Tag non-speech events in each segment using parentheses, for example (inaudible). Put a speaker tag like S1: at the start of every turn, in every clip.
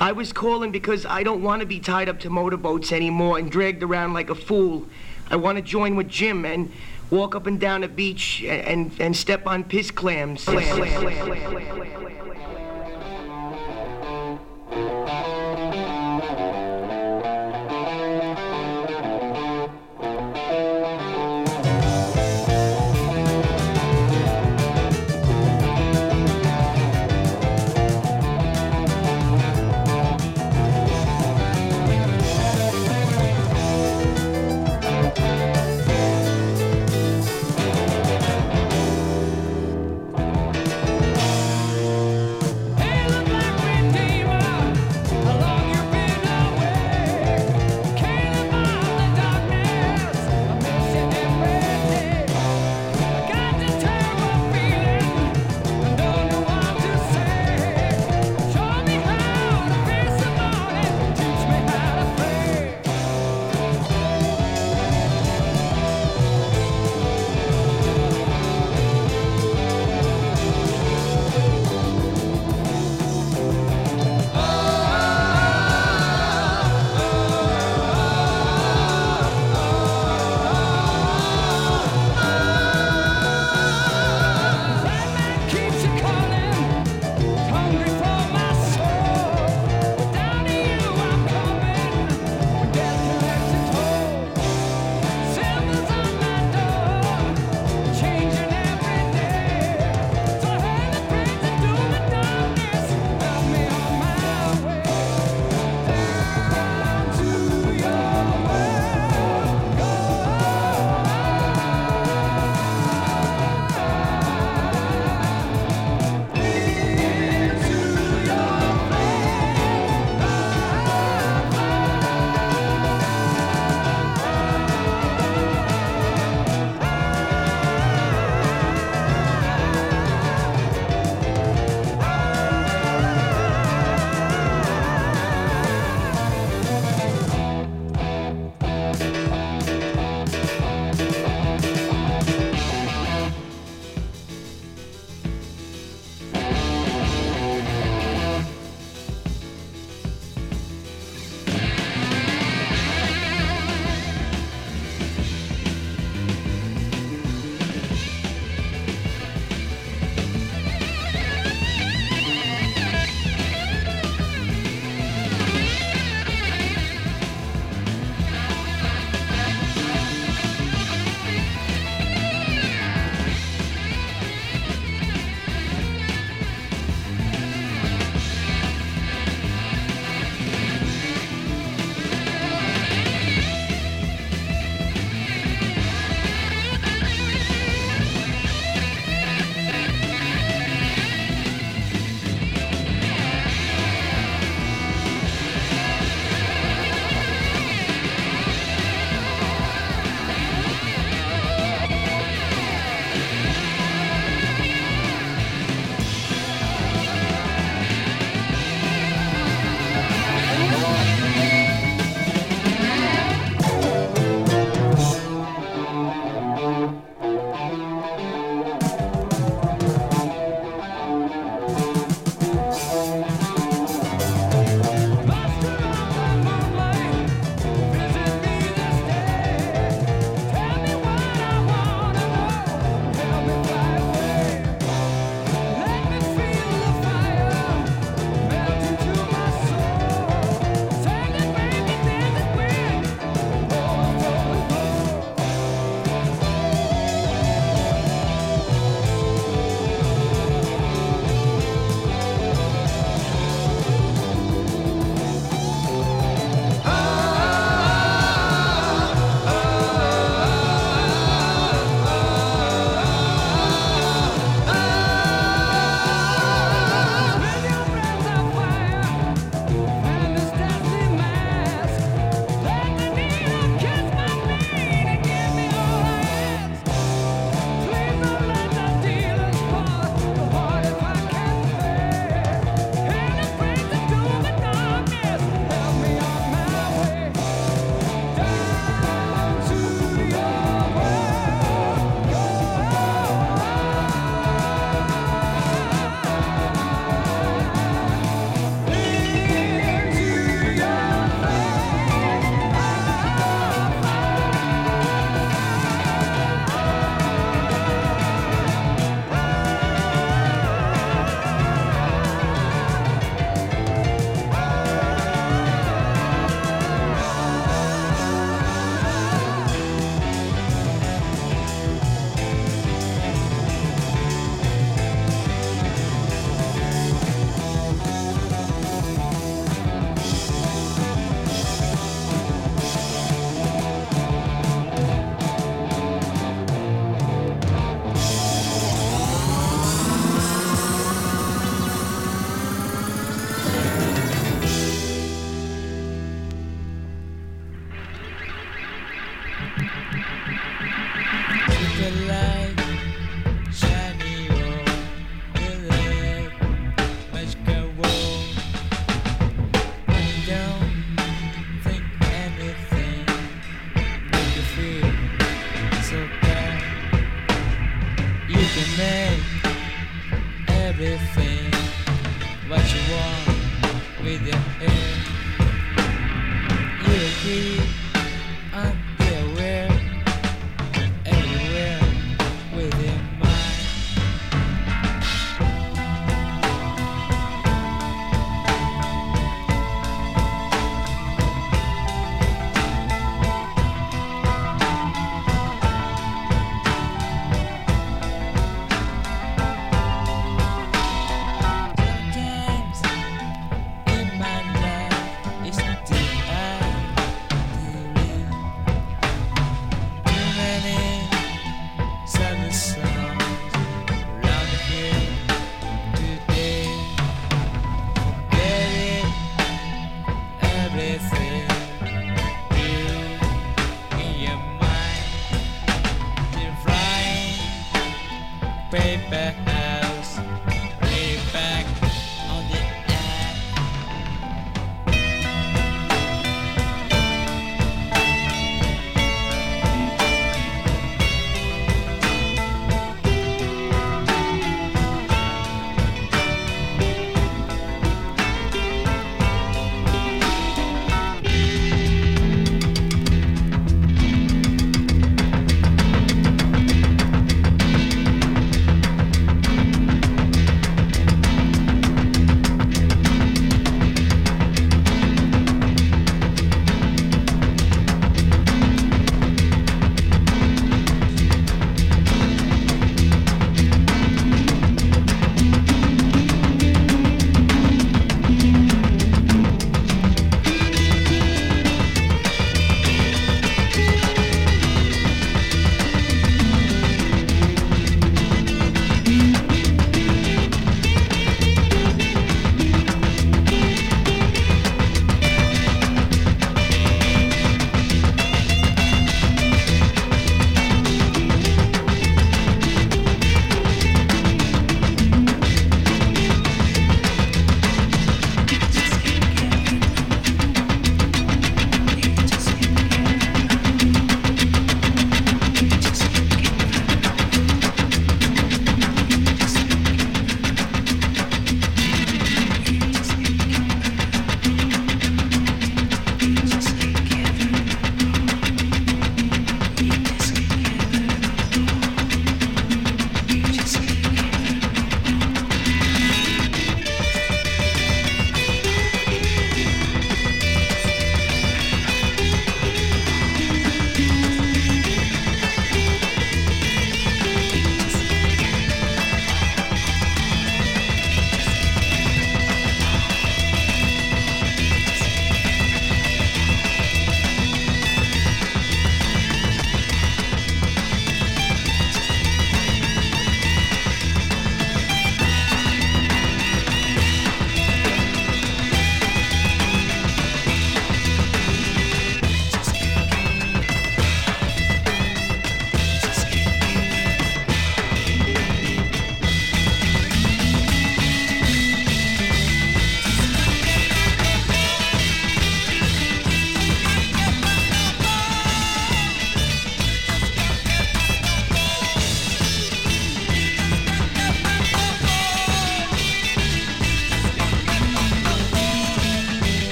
S1: I was calling because I don't want to be tied up to motorboats anymore and dragged around like a fool. I want to join with Jim and walk up and down the beach and, and, and step on piss clams.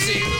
S2: City
S3: gypsy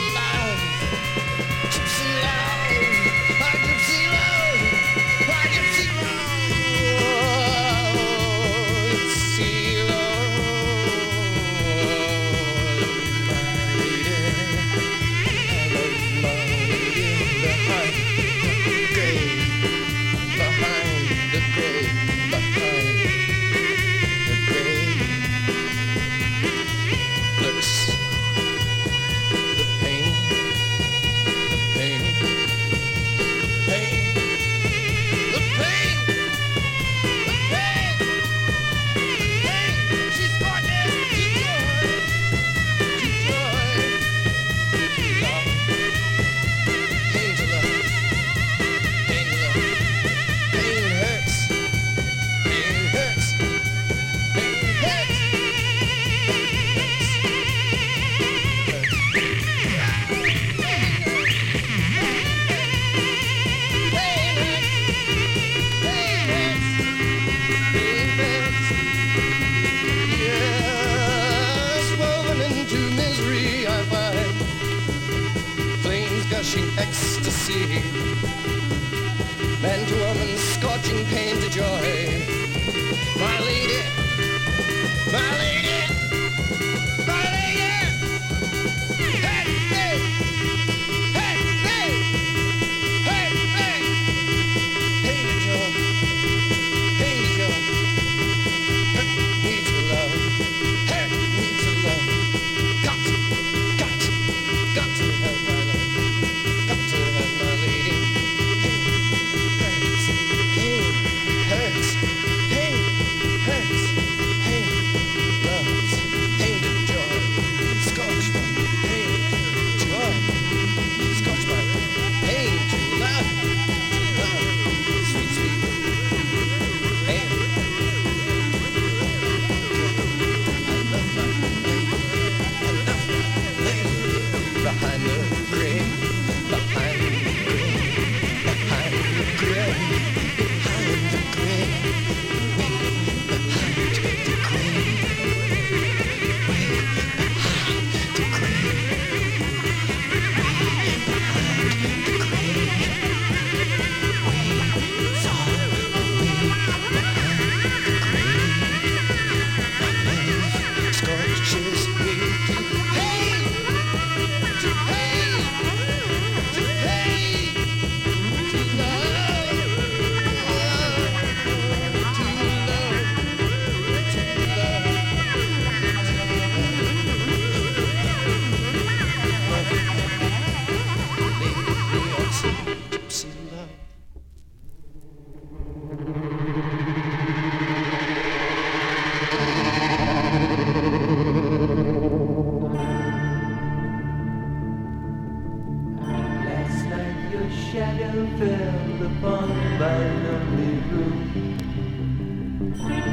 S4: shadow fell upon my lonely room.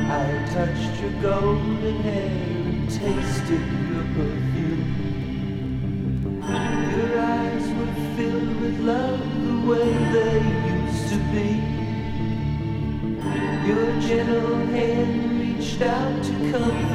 S4: I touched your golden hair and tasted your perfume. Your eyes were filled with love the way they used to be. Your gentle hand reached out to comfort.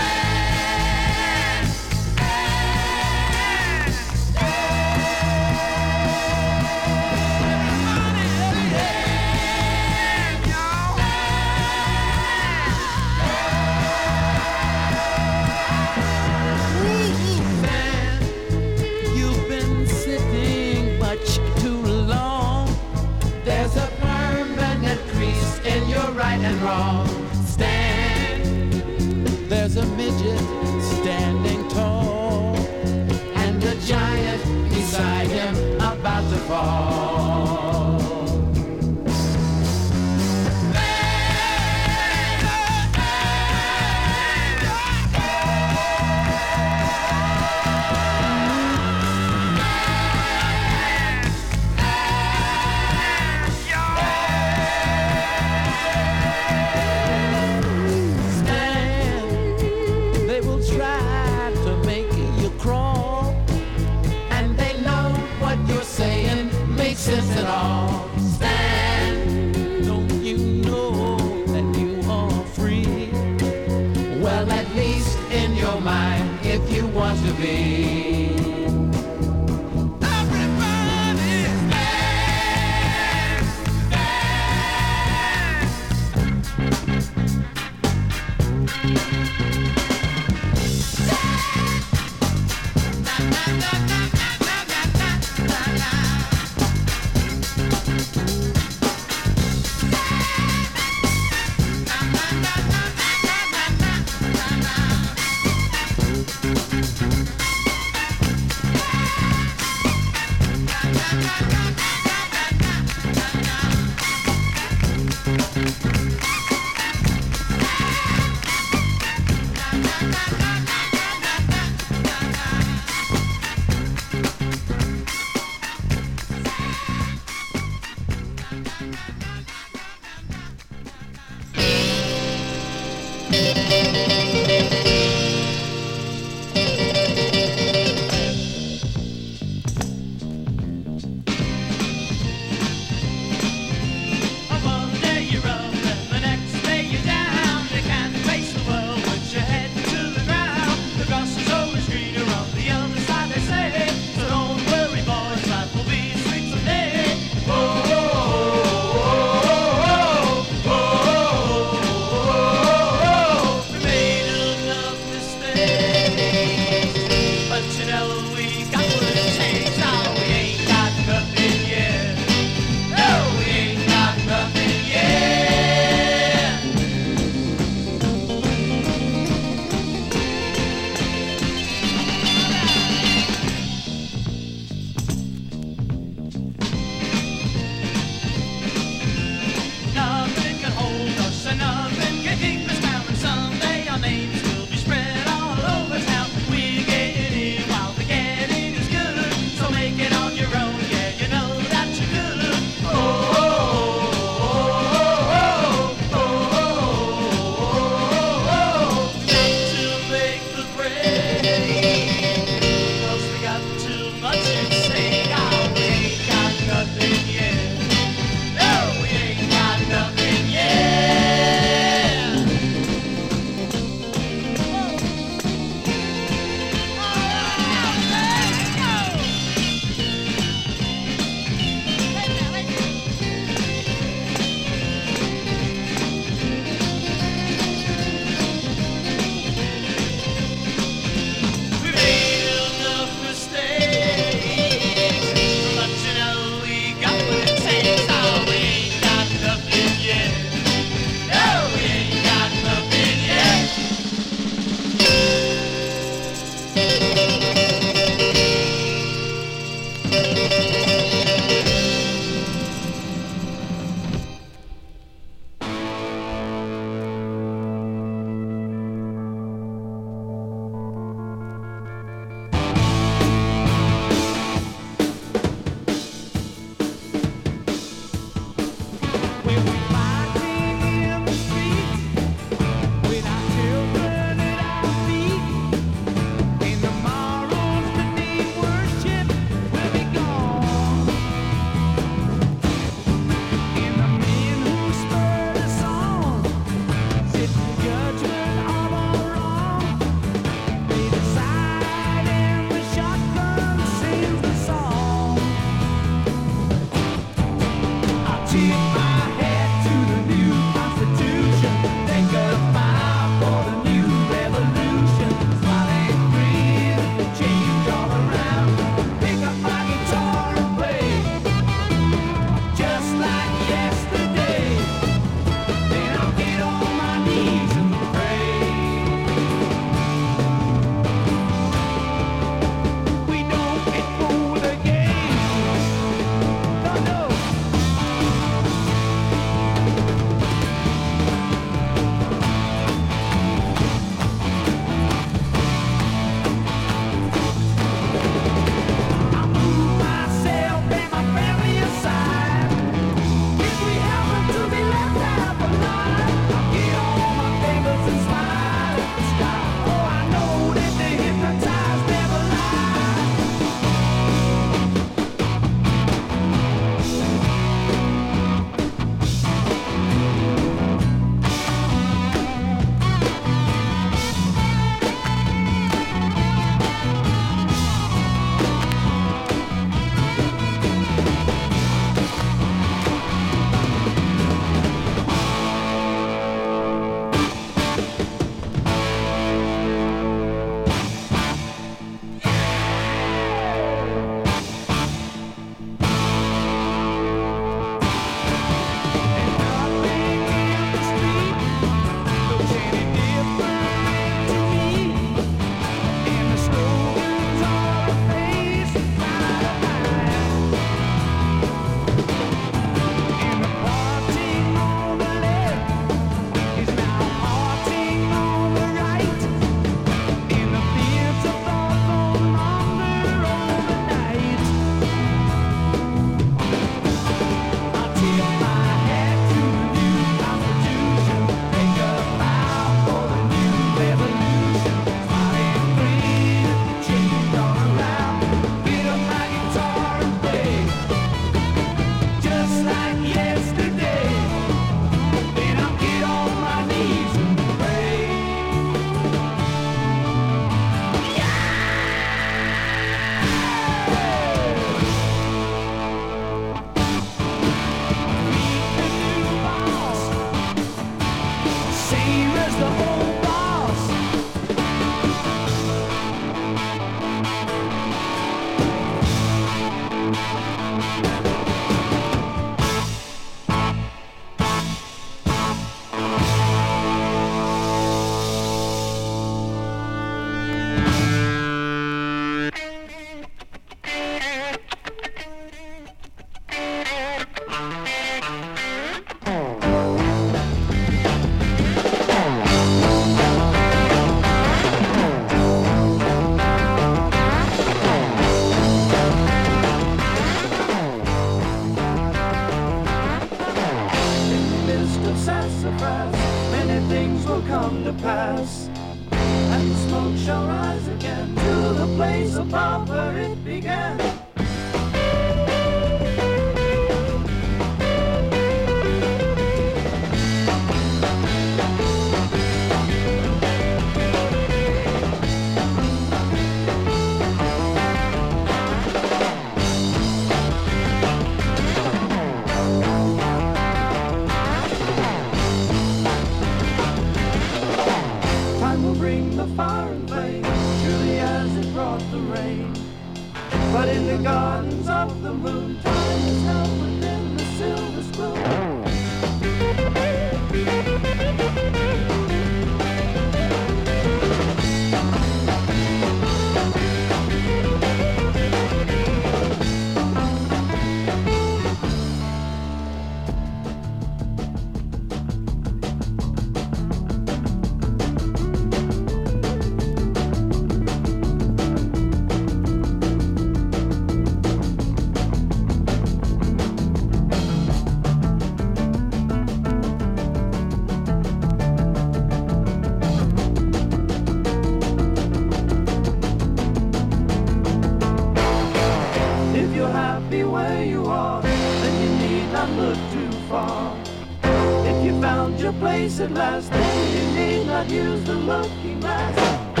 S4: Not use the looking glass.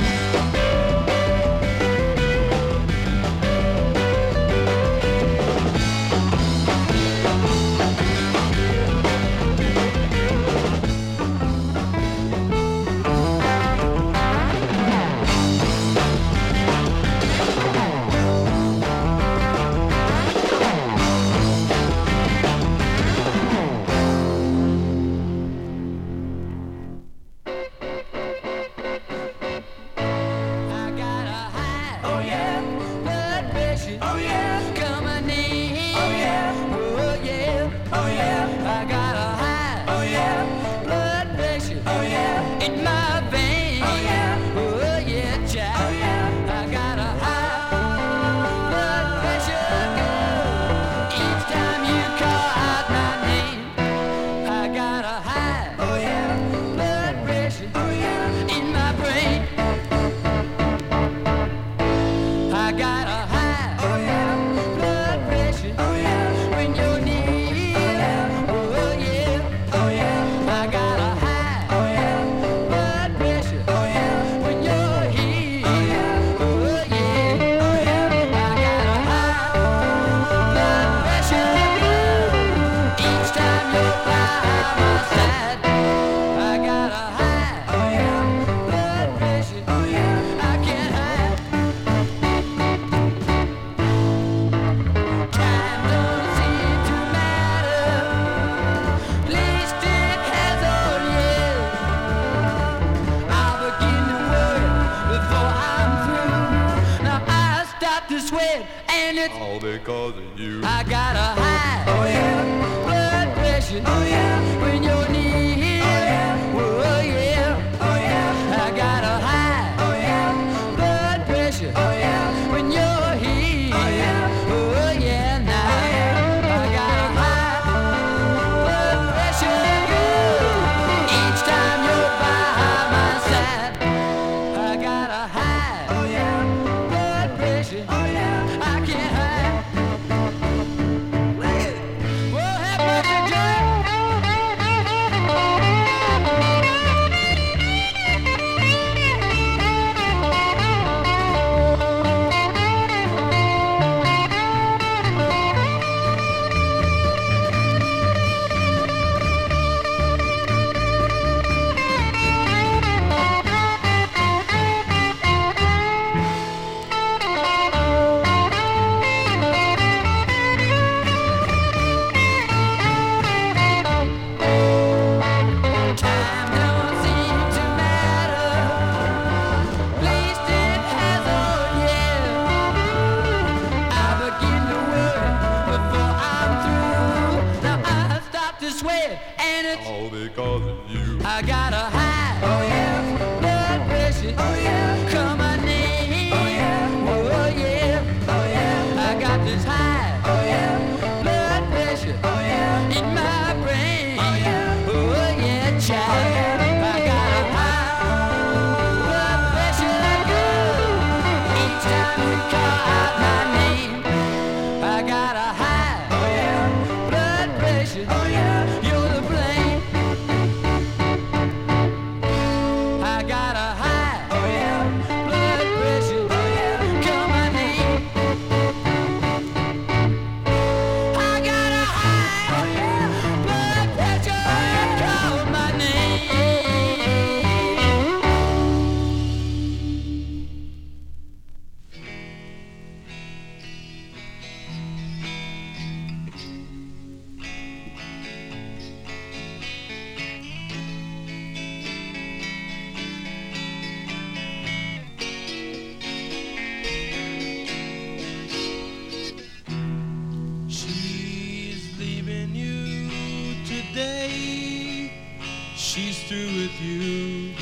S5: through
S6: with you.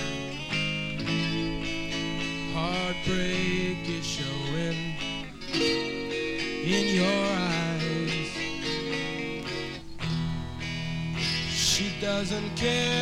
S6: Heartbreak is showing in your eyes. She doesn't care.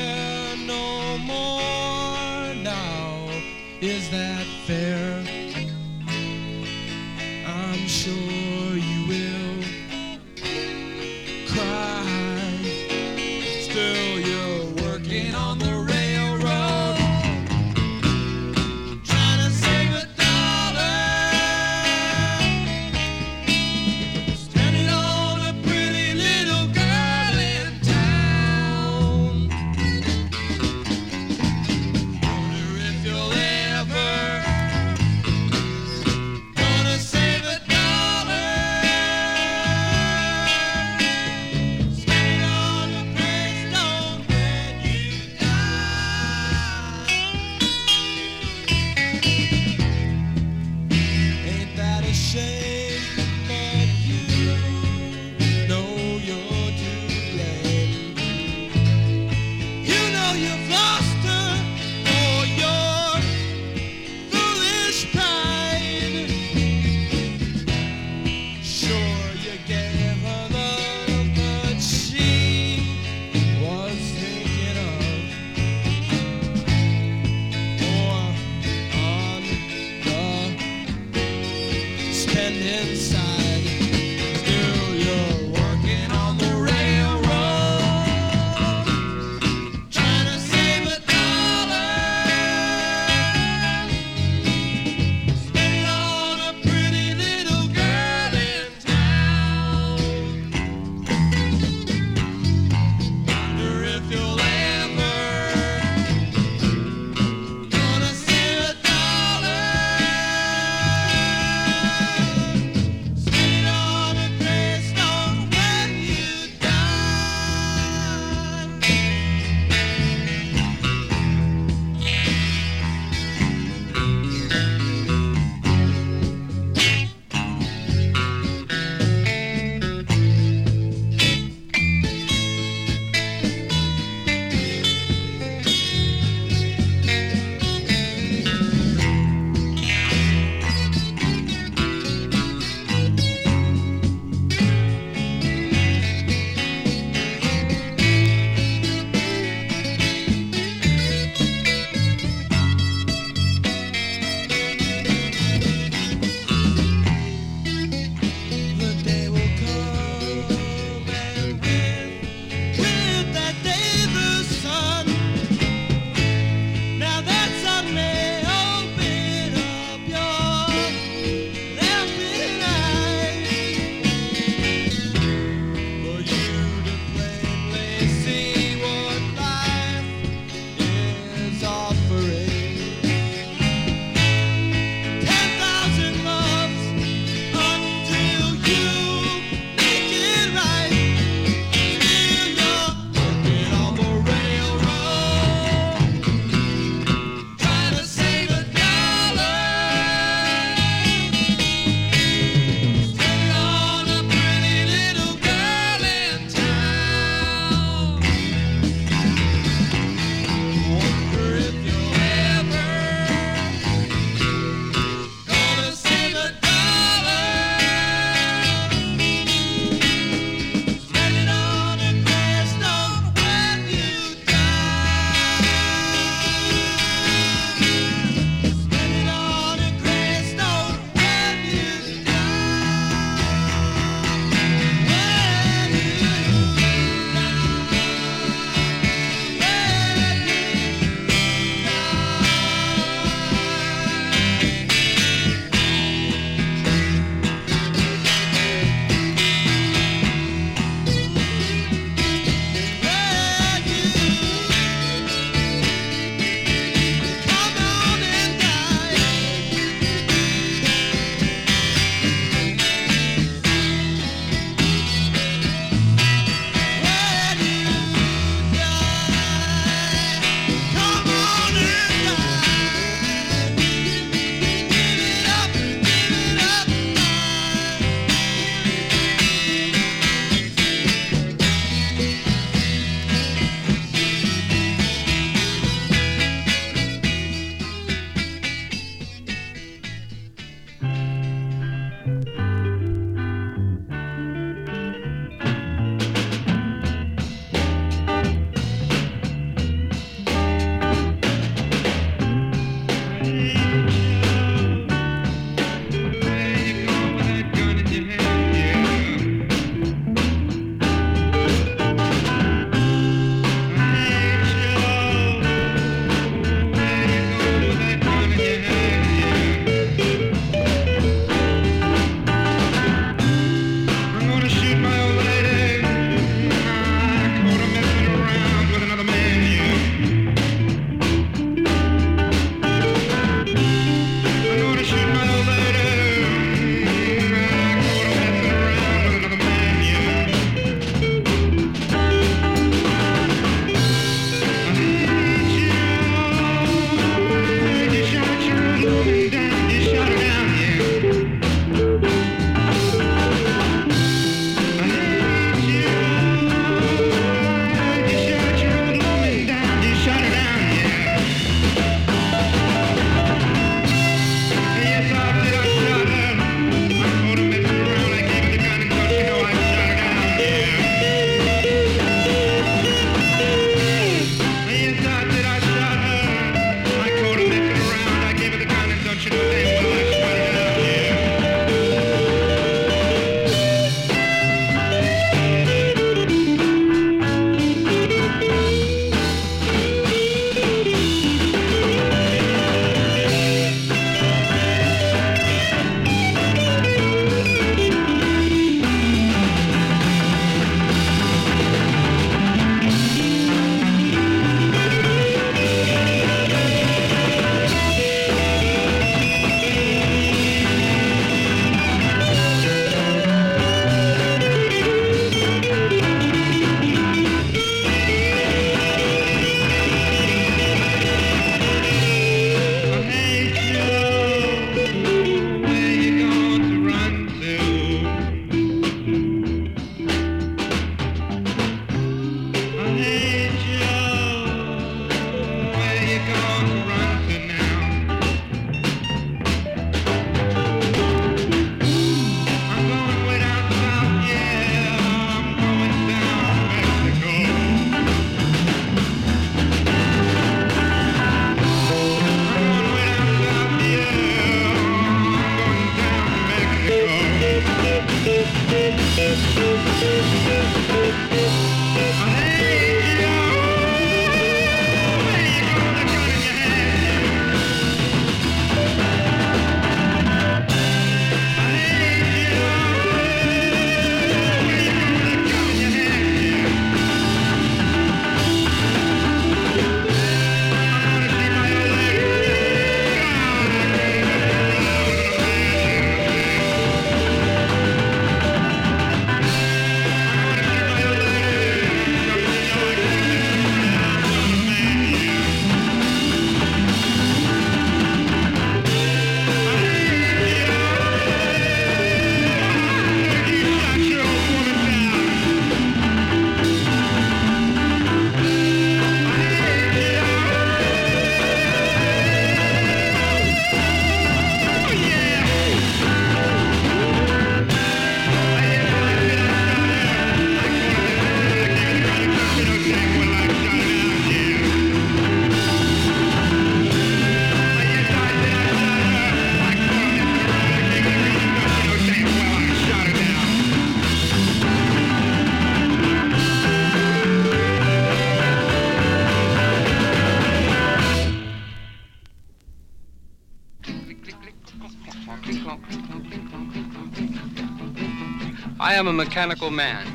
S7: Am a mechanical man.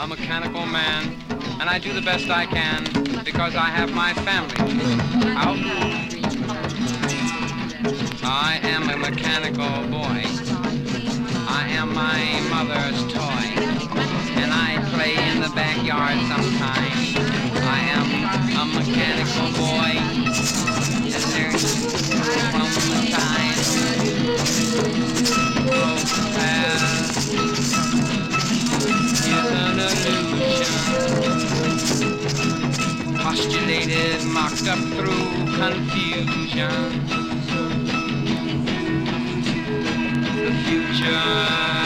S7: A mechanical man, and I do the best I can because I have my family out. I am a mechanical boy. I am my mother's toy, and I play in the backyard sometimes. I am a mechanical boy, and there's from the time postulated, mocked up through confusion. The future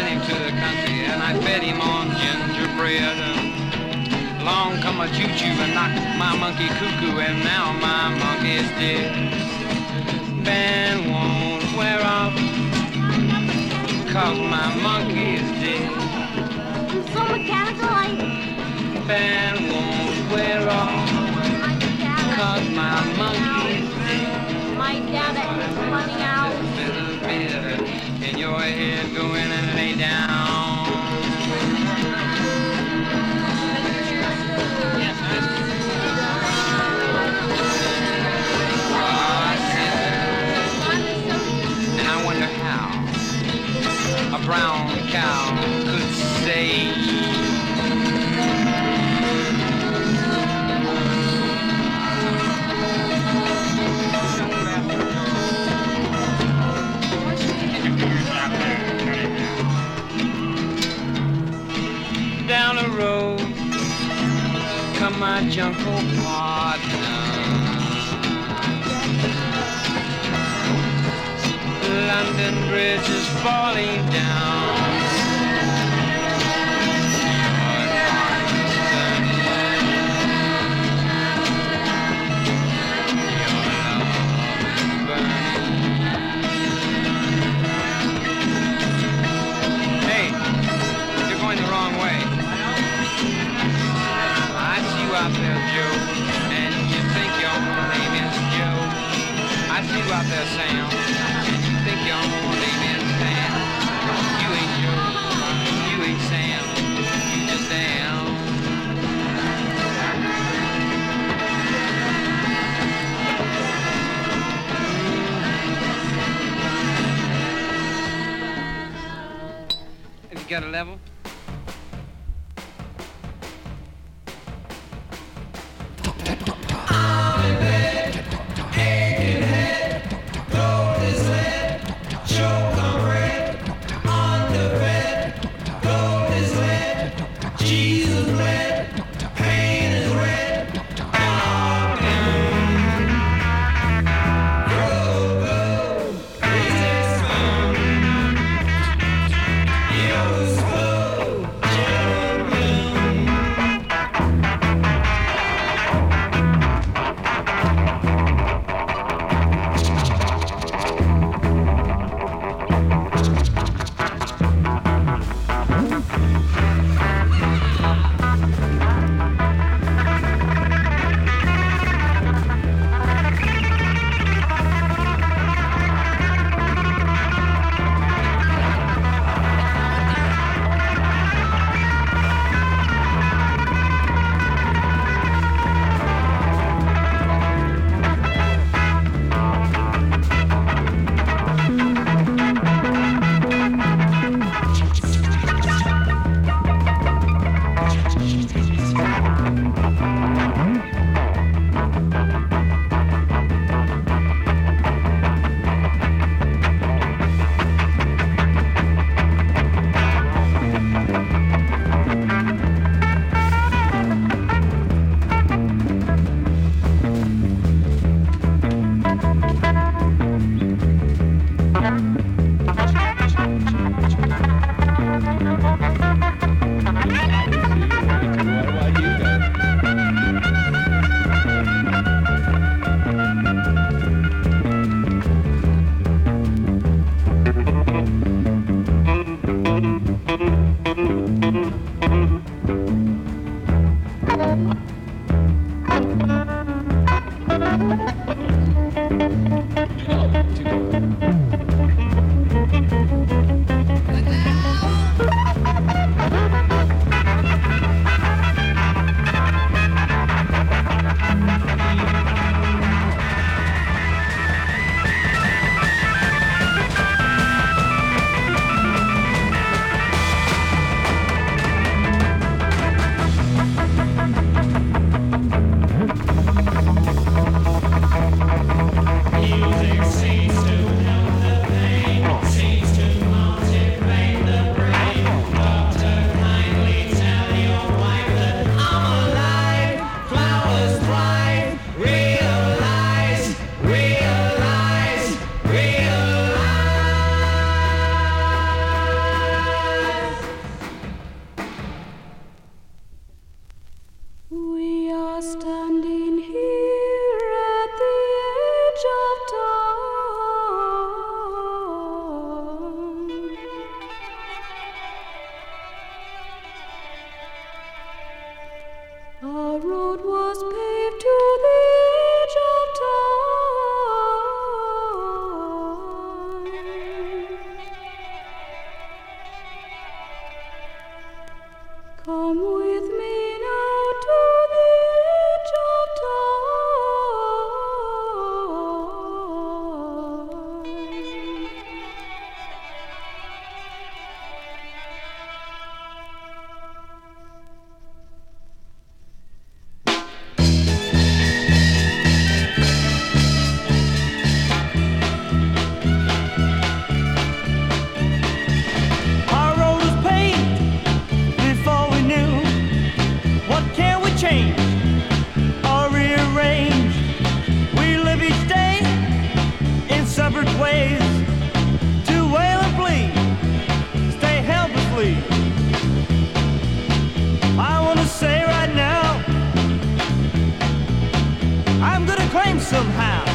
S7: sent him to the country and I fed him on gingerbread. Along come a choo-choo and knocked my monkey cuckoo and now my monkey is dead. Band won't wear off cause my monkey is dead.
S8: I'm so mechanical, I,
S7: Band won't wear off cause my monkey is dead.
S8: my data is running out.
S7: In your head, go in and lay down. My jungle partner. London Bridge is falling down. You out there, Sam, you think Sam. You ain't Joe, you ain't Sam, you just am. Have you got a level?
S9: Claim somehow.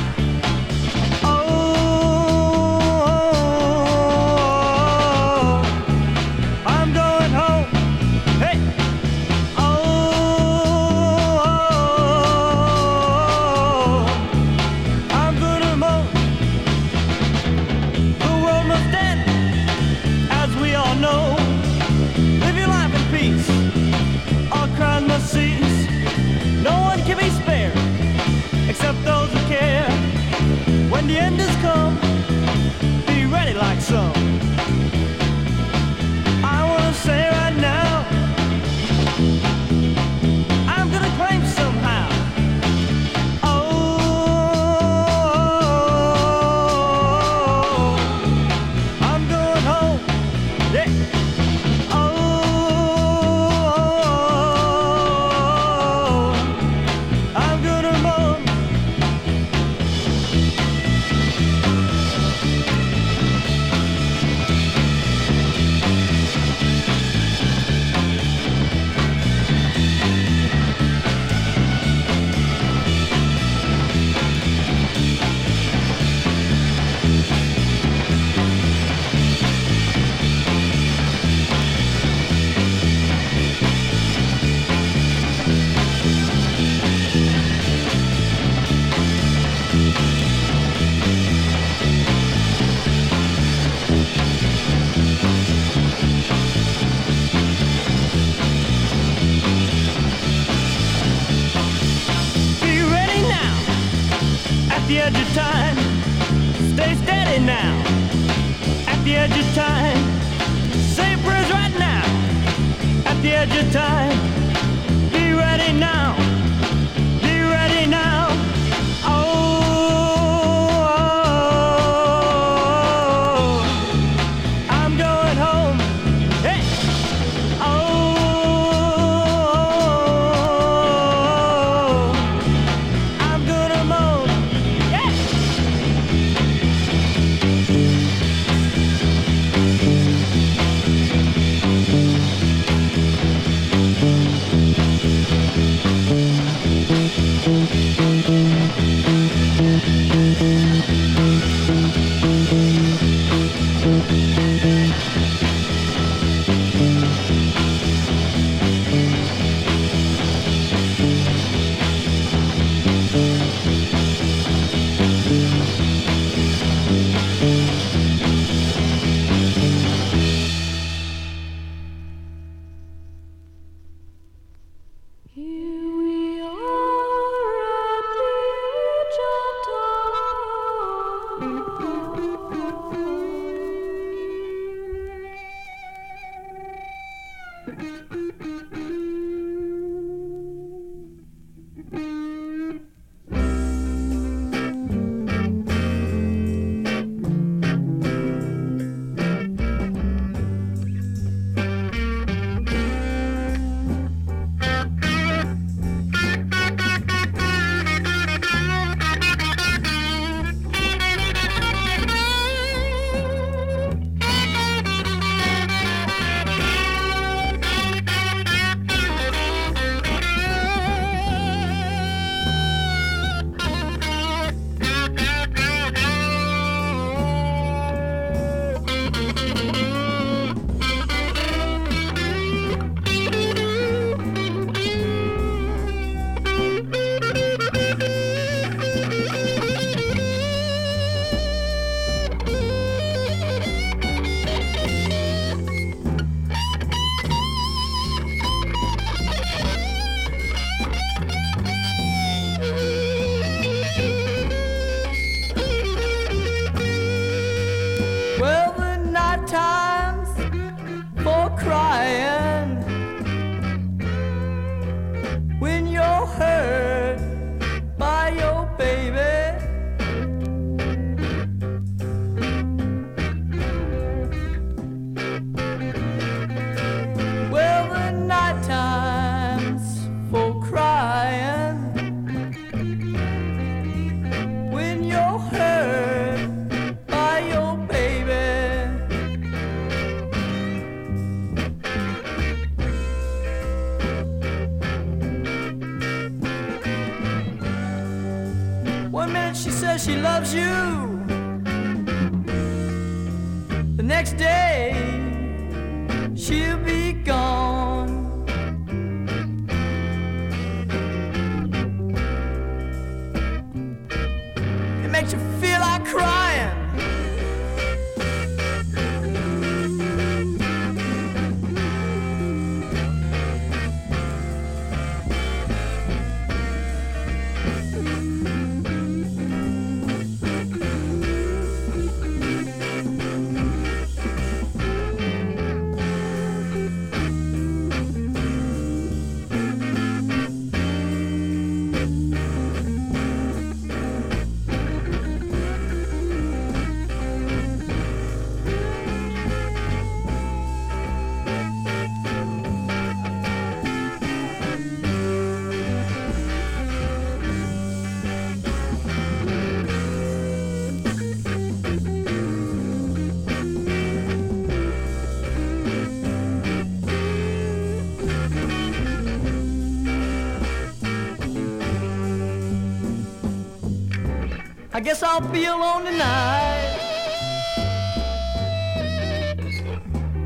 S9: I
S10: guess I'll be alone tonight.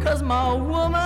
S10: Cause my woman's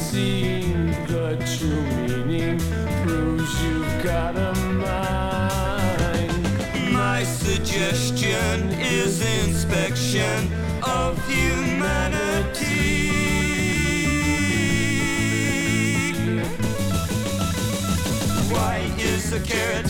S11: Seeing the true meaning proves you've got a mind.
S2: My suggestion is inspection of humanity. Why is the carrot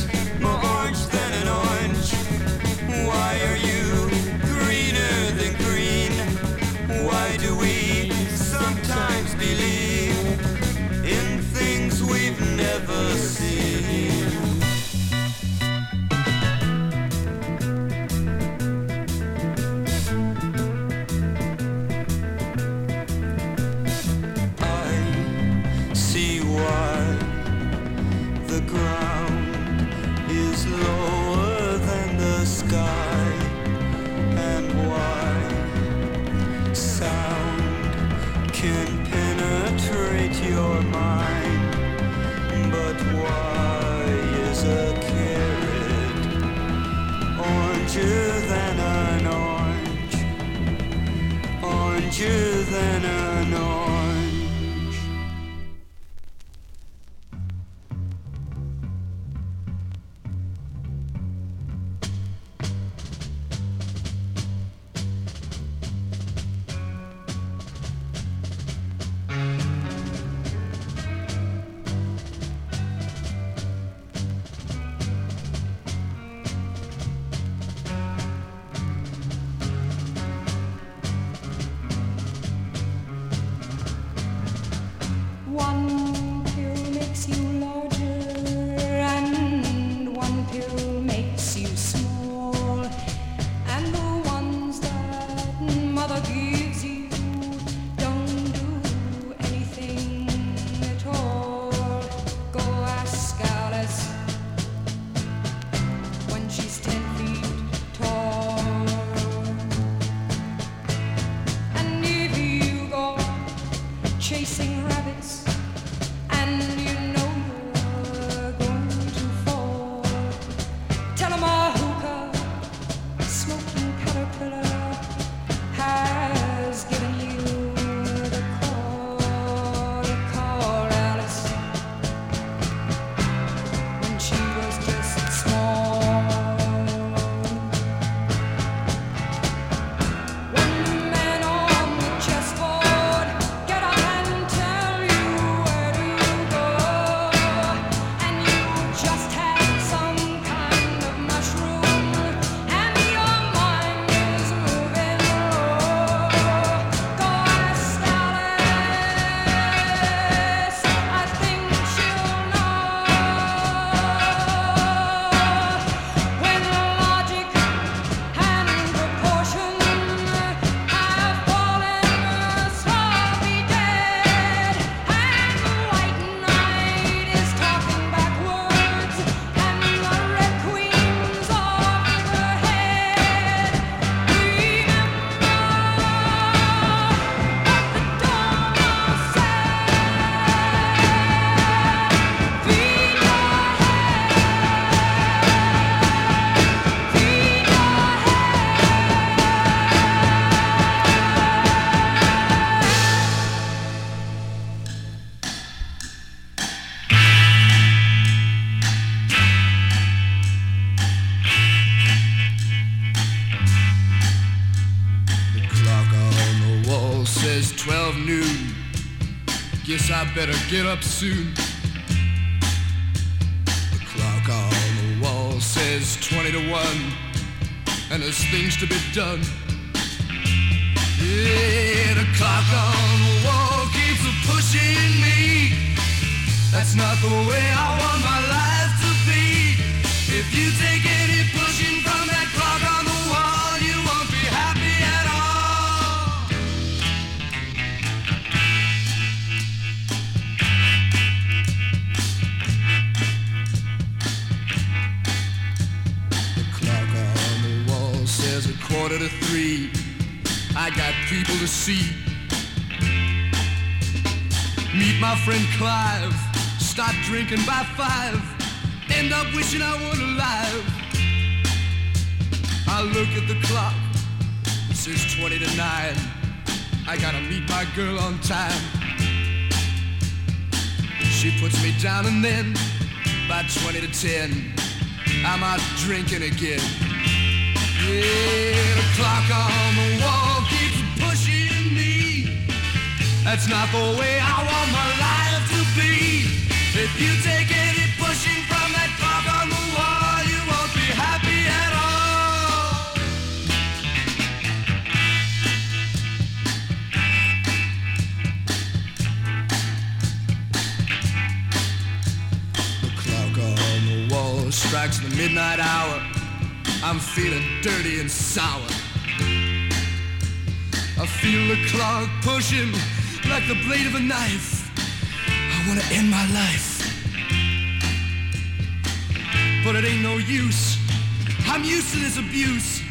S6: get up soon. The clock on the wall says 20 to 1, and there's things to be done. Yeah, the clock on the wall keeps pushing me. That's not the way I want my life to be. If you take any I got people to see. Meet my friend Clive. Start drinking by five. End up wishing I weren't alive. I look at the clock. It says 20 to 9. I gotta meet my girl on time. She puts me down and then by 20 to 10, I'm out drinking again. Yeah, the clock on the wall That's not the way I want my life to be. If you take any pushing from that clock on the wall, you won't be happy at all. The clock on the wall strikes the midnight hour. I'm feeling dirty and sour. I feel the clock pushing like the blade of a knife. I wanna end my life. But it ain't no use. I'm used to this abuse.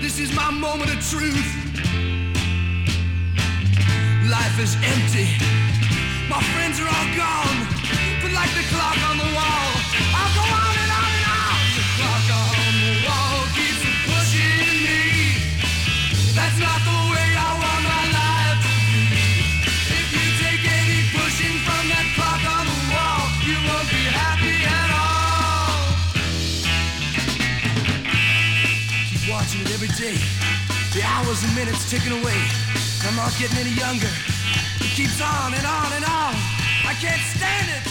S6: This is my moment of truth. Life is empty. My friends are all gone. But like the clock on the wall, every day. The hours and minutes ticking away. I'm not getting any younger. It keeps on and on and on. I can't stand it. It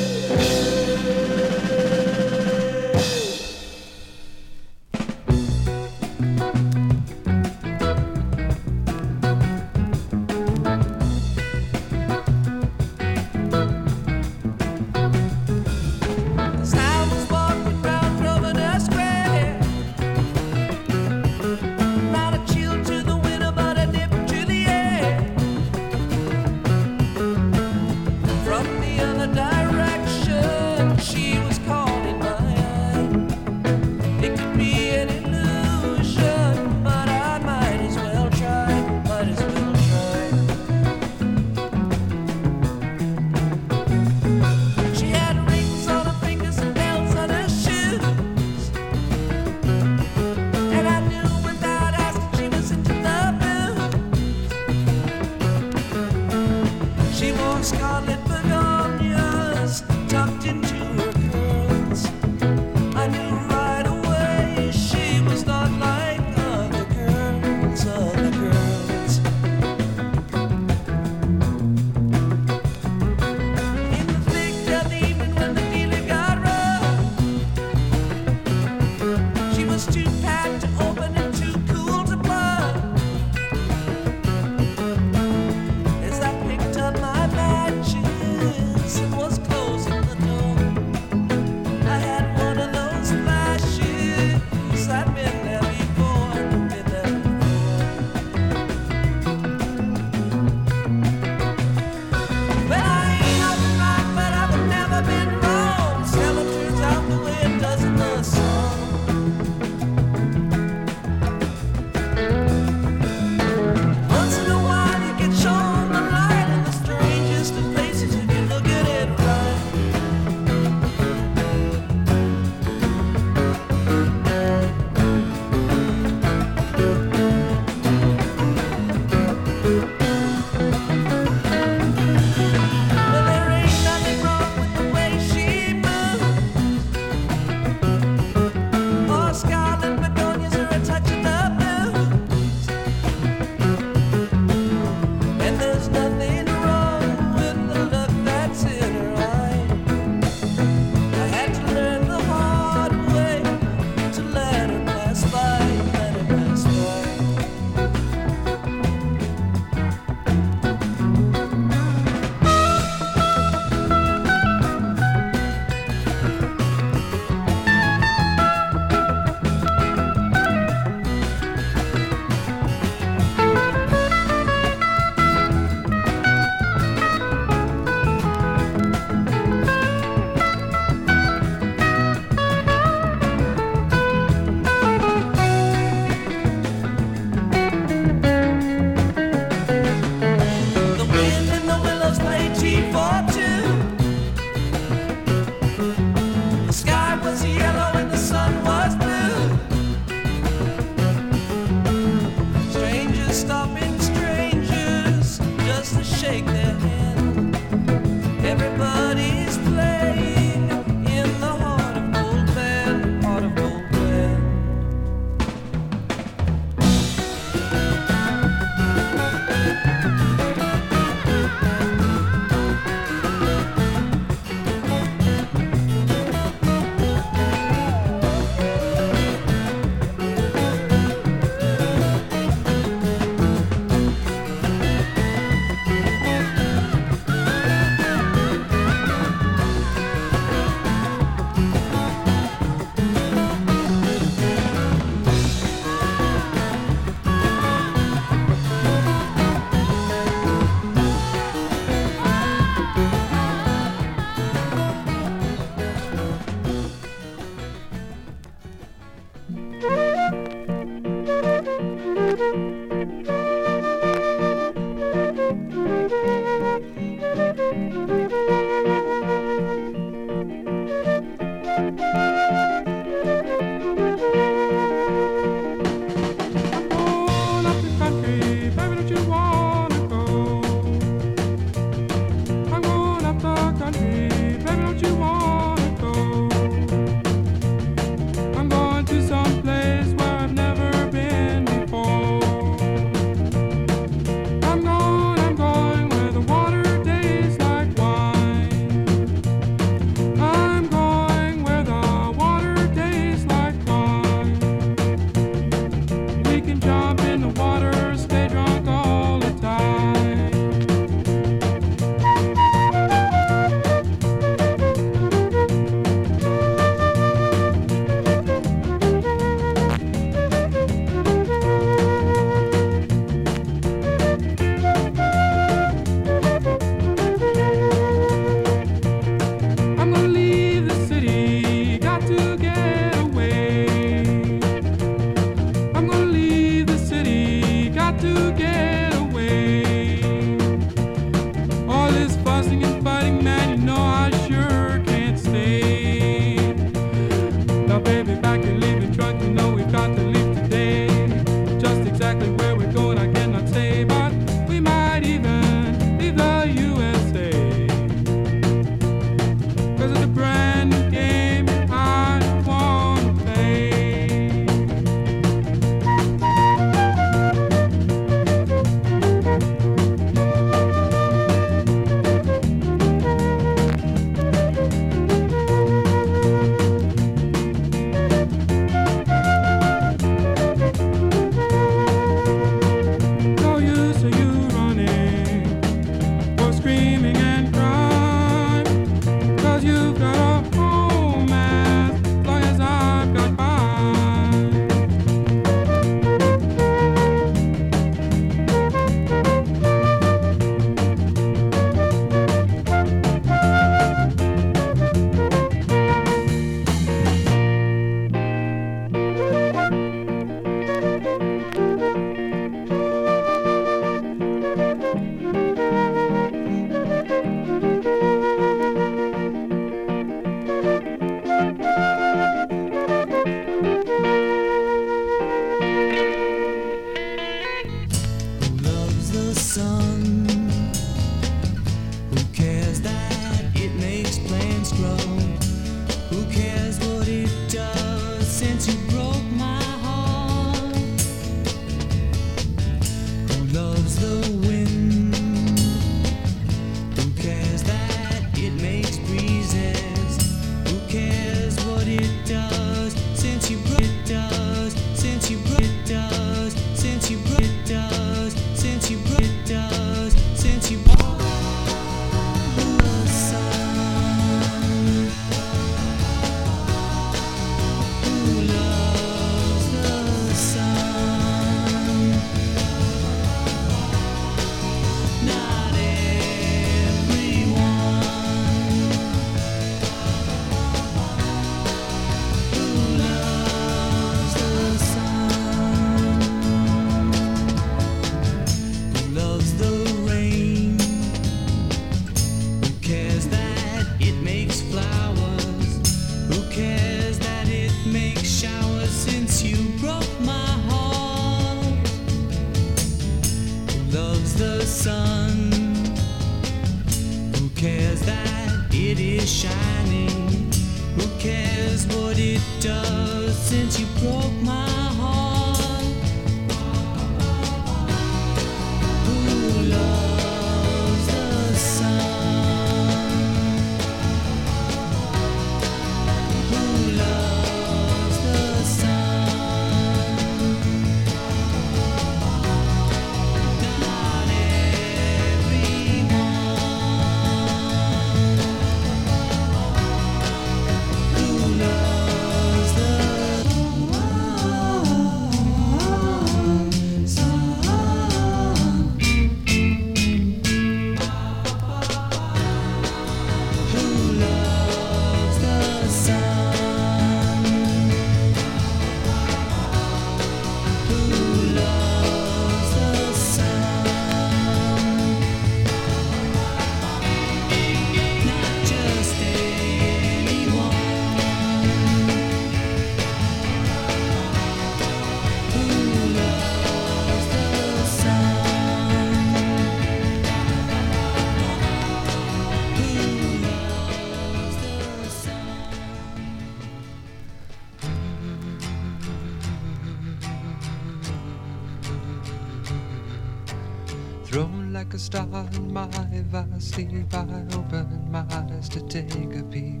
S4: I
S12: sleep, I opened my eyes to take a peek.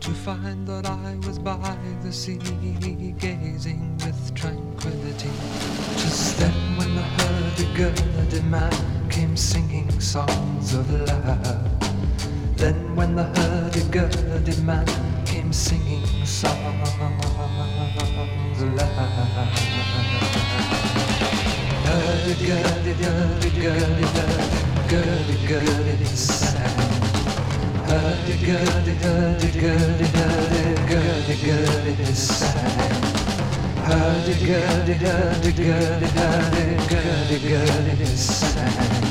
S12: To find that I was by the sea, gazing with tranquility. Just then, when the hurdy-gurdy man came singing songs of love. Then, when I heard a man came singing songs of love. Hurdy-gurdy, hurdy-gurdy, hurdy hurdy-gurdy. Hurdy-gurdy, hurdy-gurdy, hurdy-gurdy-gurdy. Hurdy-gurdy, hurdy-gurdy, hurdy-gurdy-gurdy sound.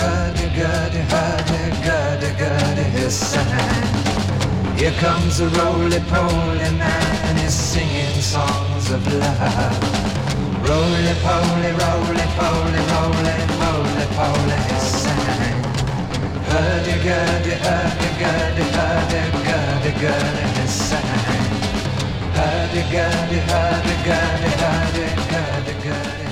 S12: hadi hadi hadi hadi hadi hadi Hussein. Here comes a roly-poly man and he's singing songs of love. Roly-poly, roly-poly, roly-poly, poly Hussein. Hadi hadi hadi hadi hadi hadi hadi Hussein. Hadi hadi hadi hadi hadi hadi hadi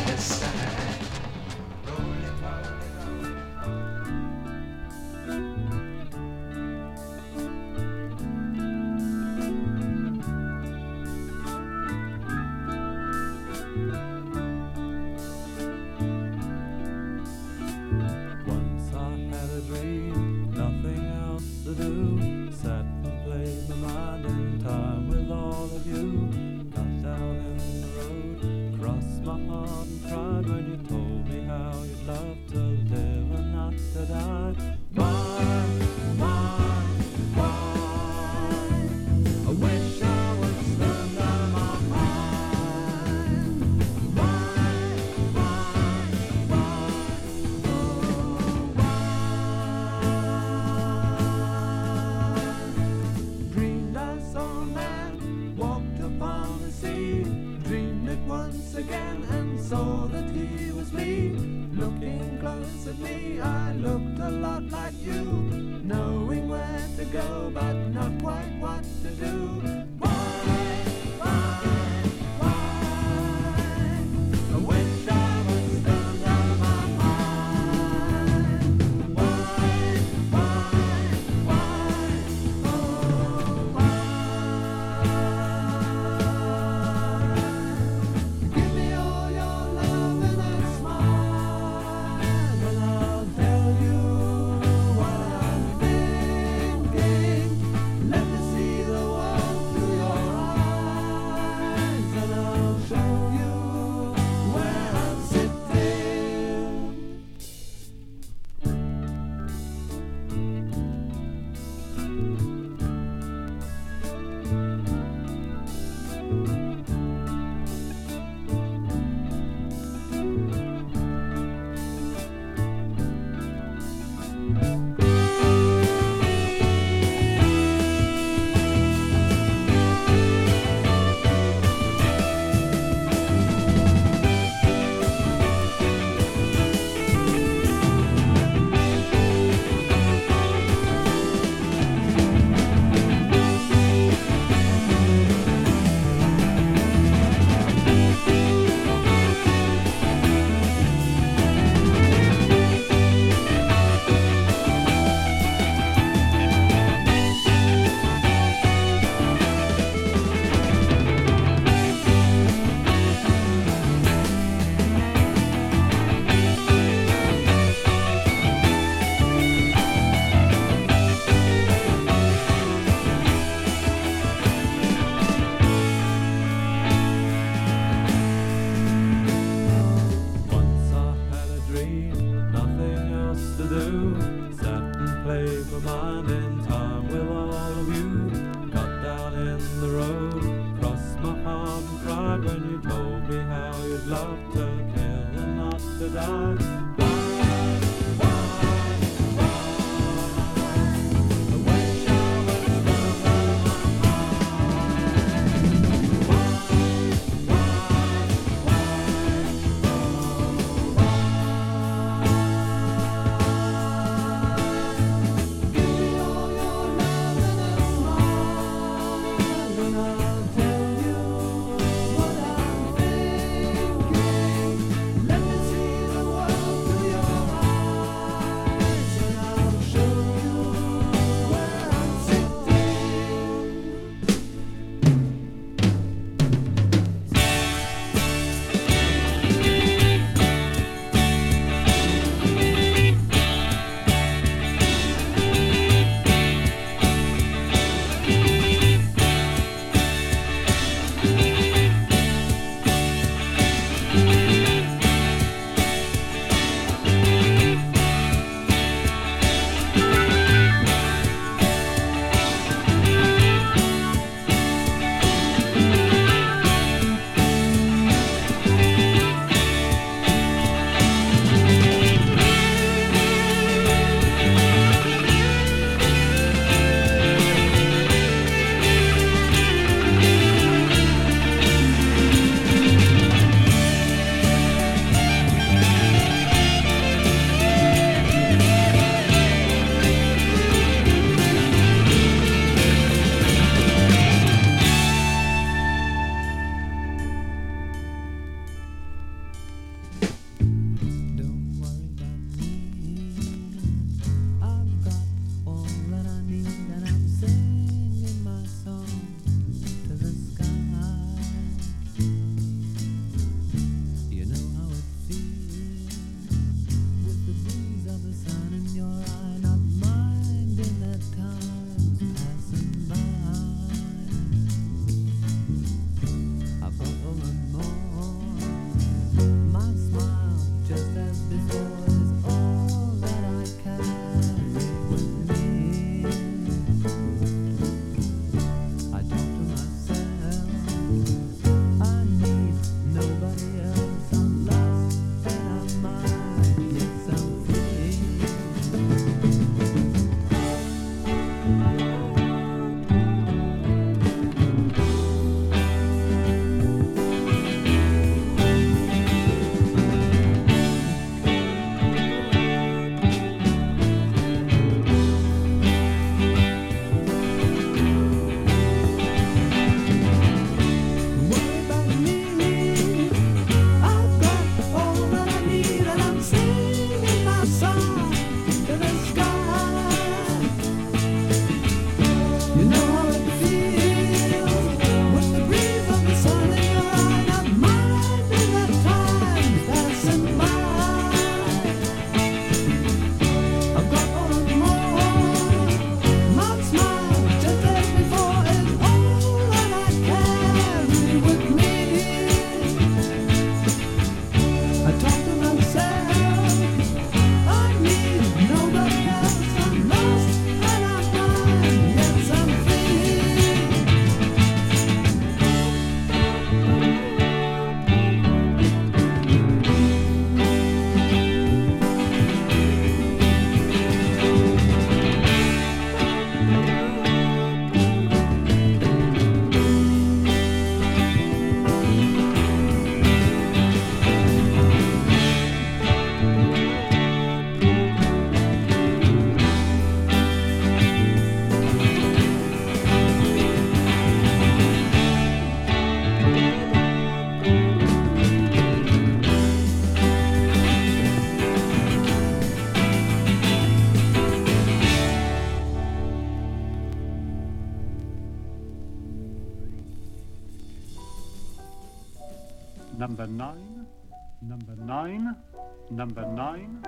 S13: number nine,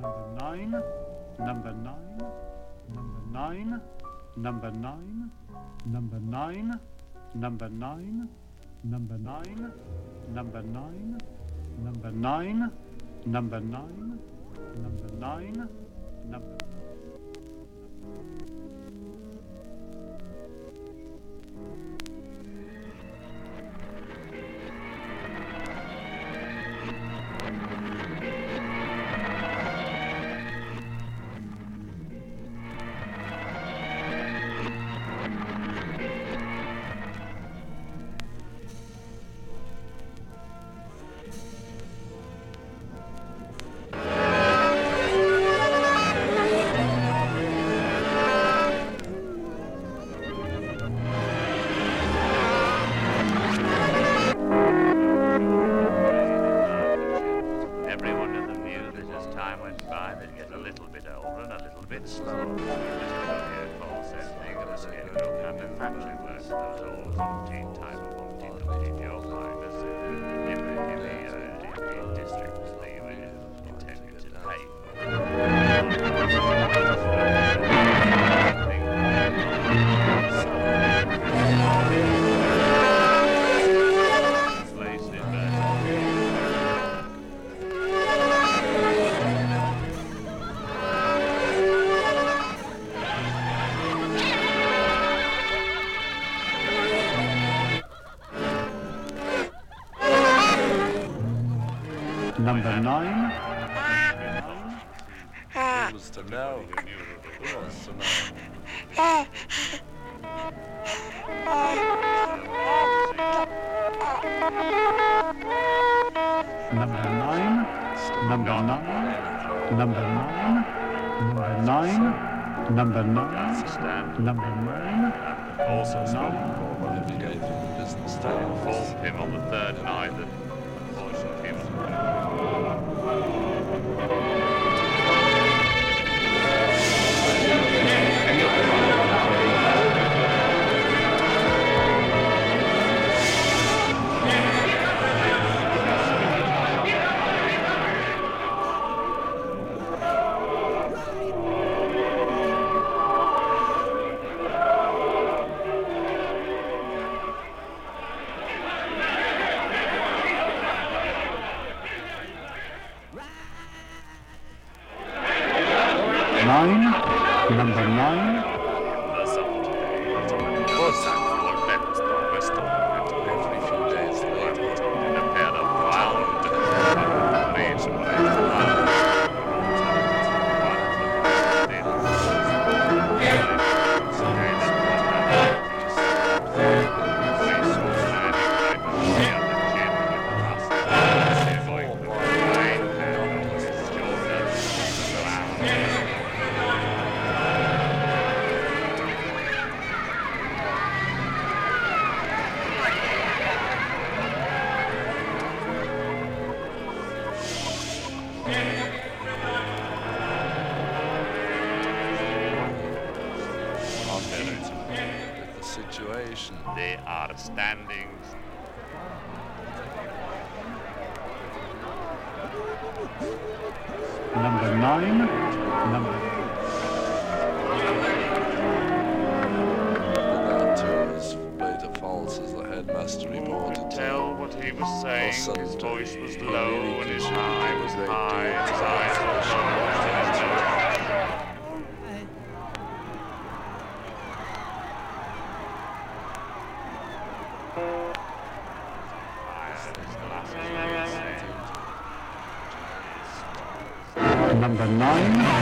S13: number nine, number nine, number nine, number nine, number nine, number nine, number nine, number nine, number nine, number nine, number nine, number
S14: on the third. time.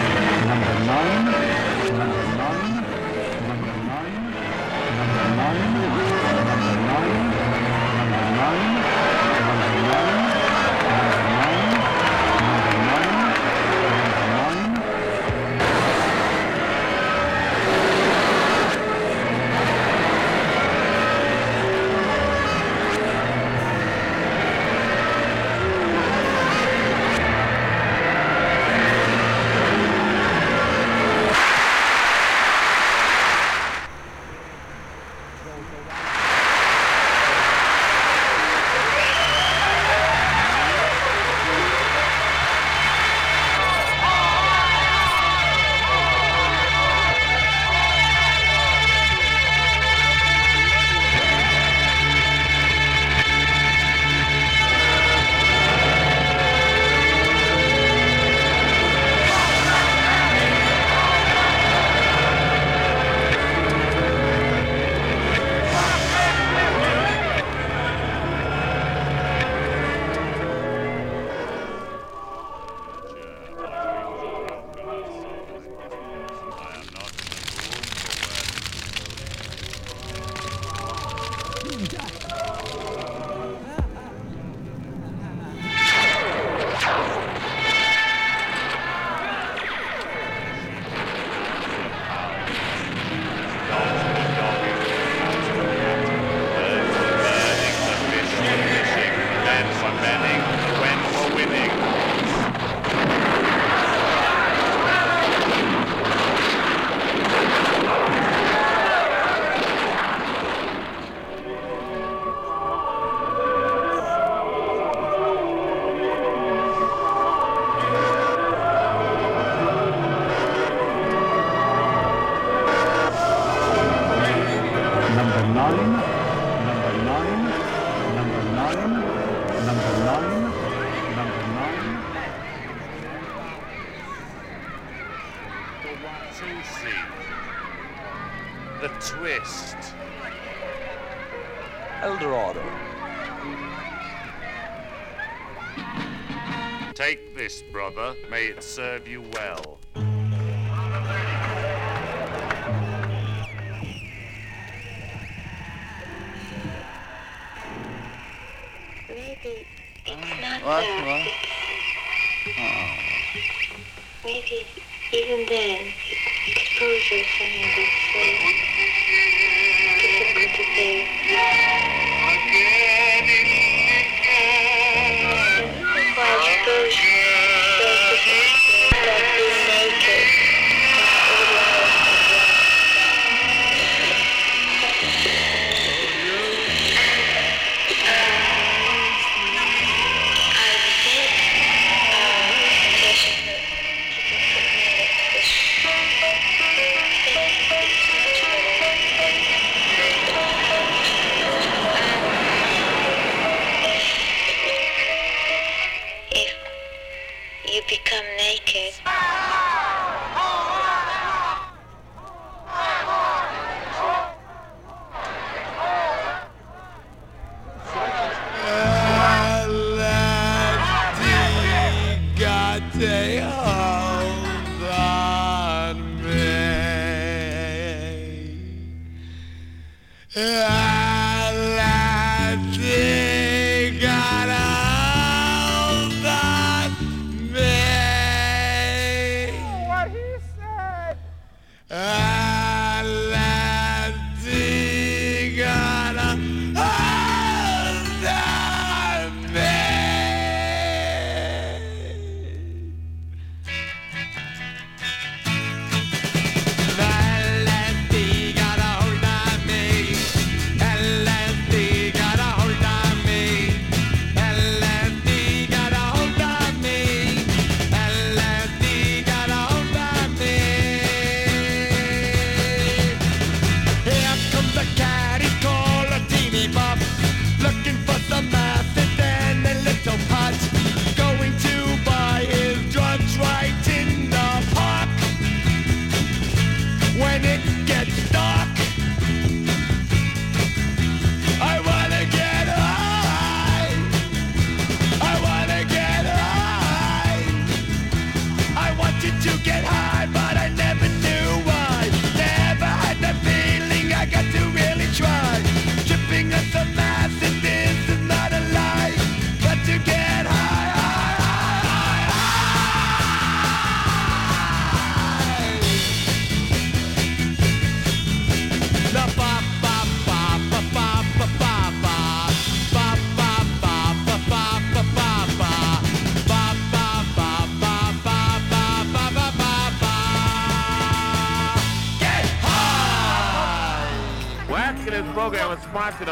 S14: may it serve.
S15: Uh,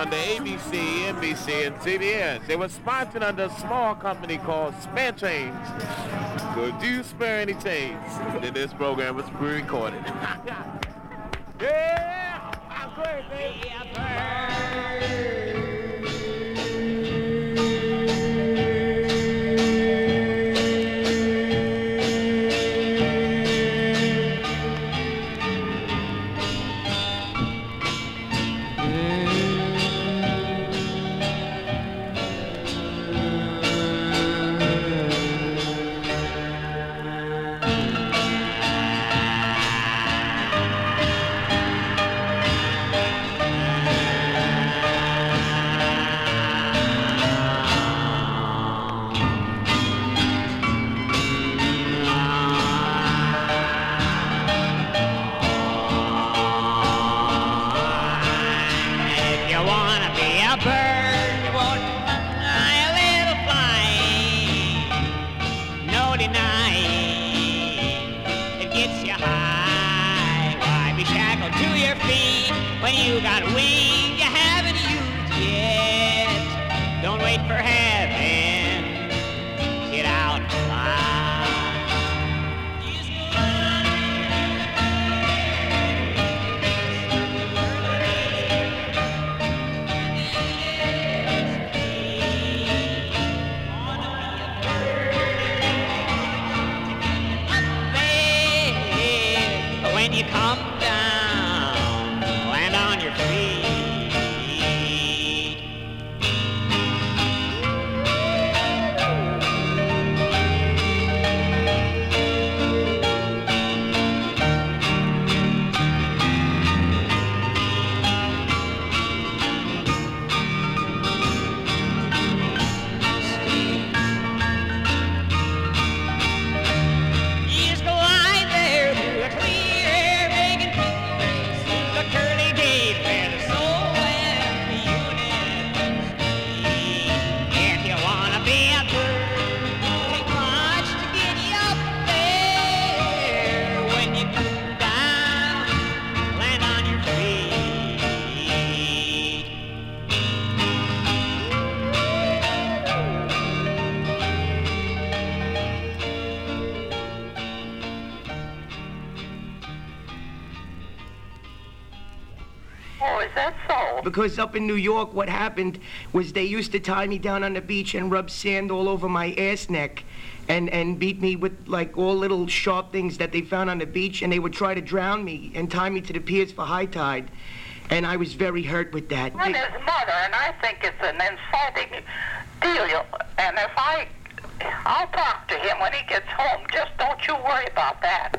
S15: under ABC, NBC, and CBS. They were sponsored under a small company called Spare Change. Could you spare any change? Then this program was pre-recorded. (laughs) yeah! I'm baby.
S16: If
S1: Because up in New York, what happened was they used to tie me down on the beach and rub sand all over my ass neck and, and beat me with like all little sharp things that they found on the beach and they would try to drown me and tie me to the piers for high tide. And I was very hurt with that.
S17: I'm his mother, and I think it's an insulting deal. And if I, I'll talk to him when he gets home. Just don't you worry about that.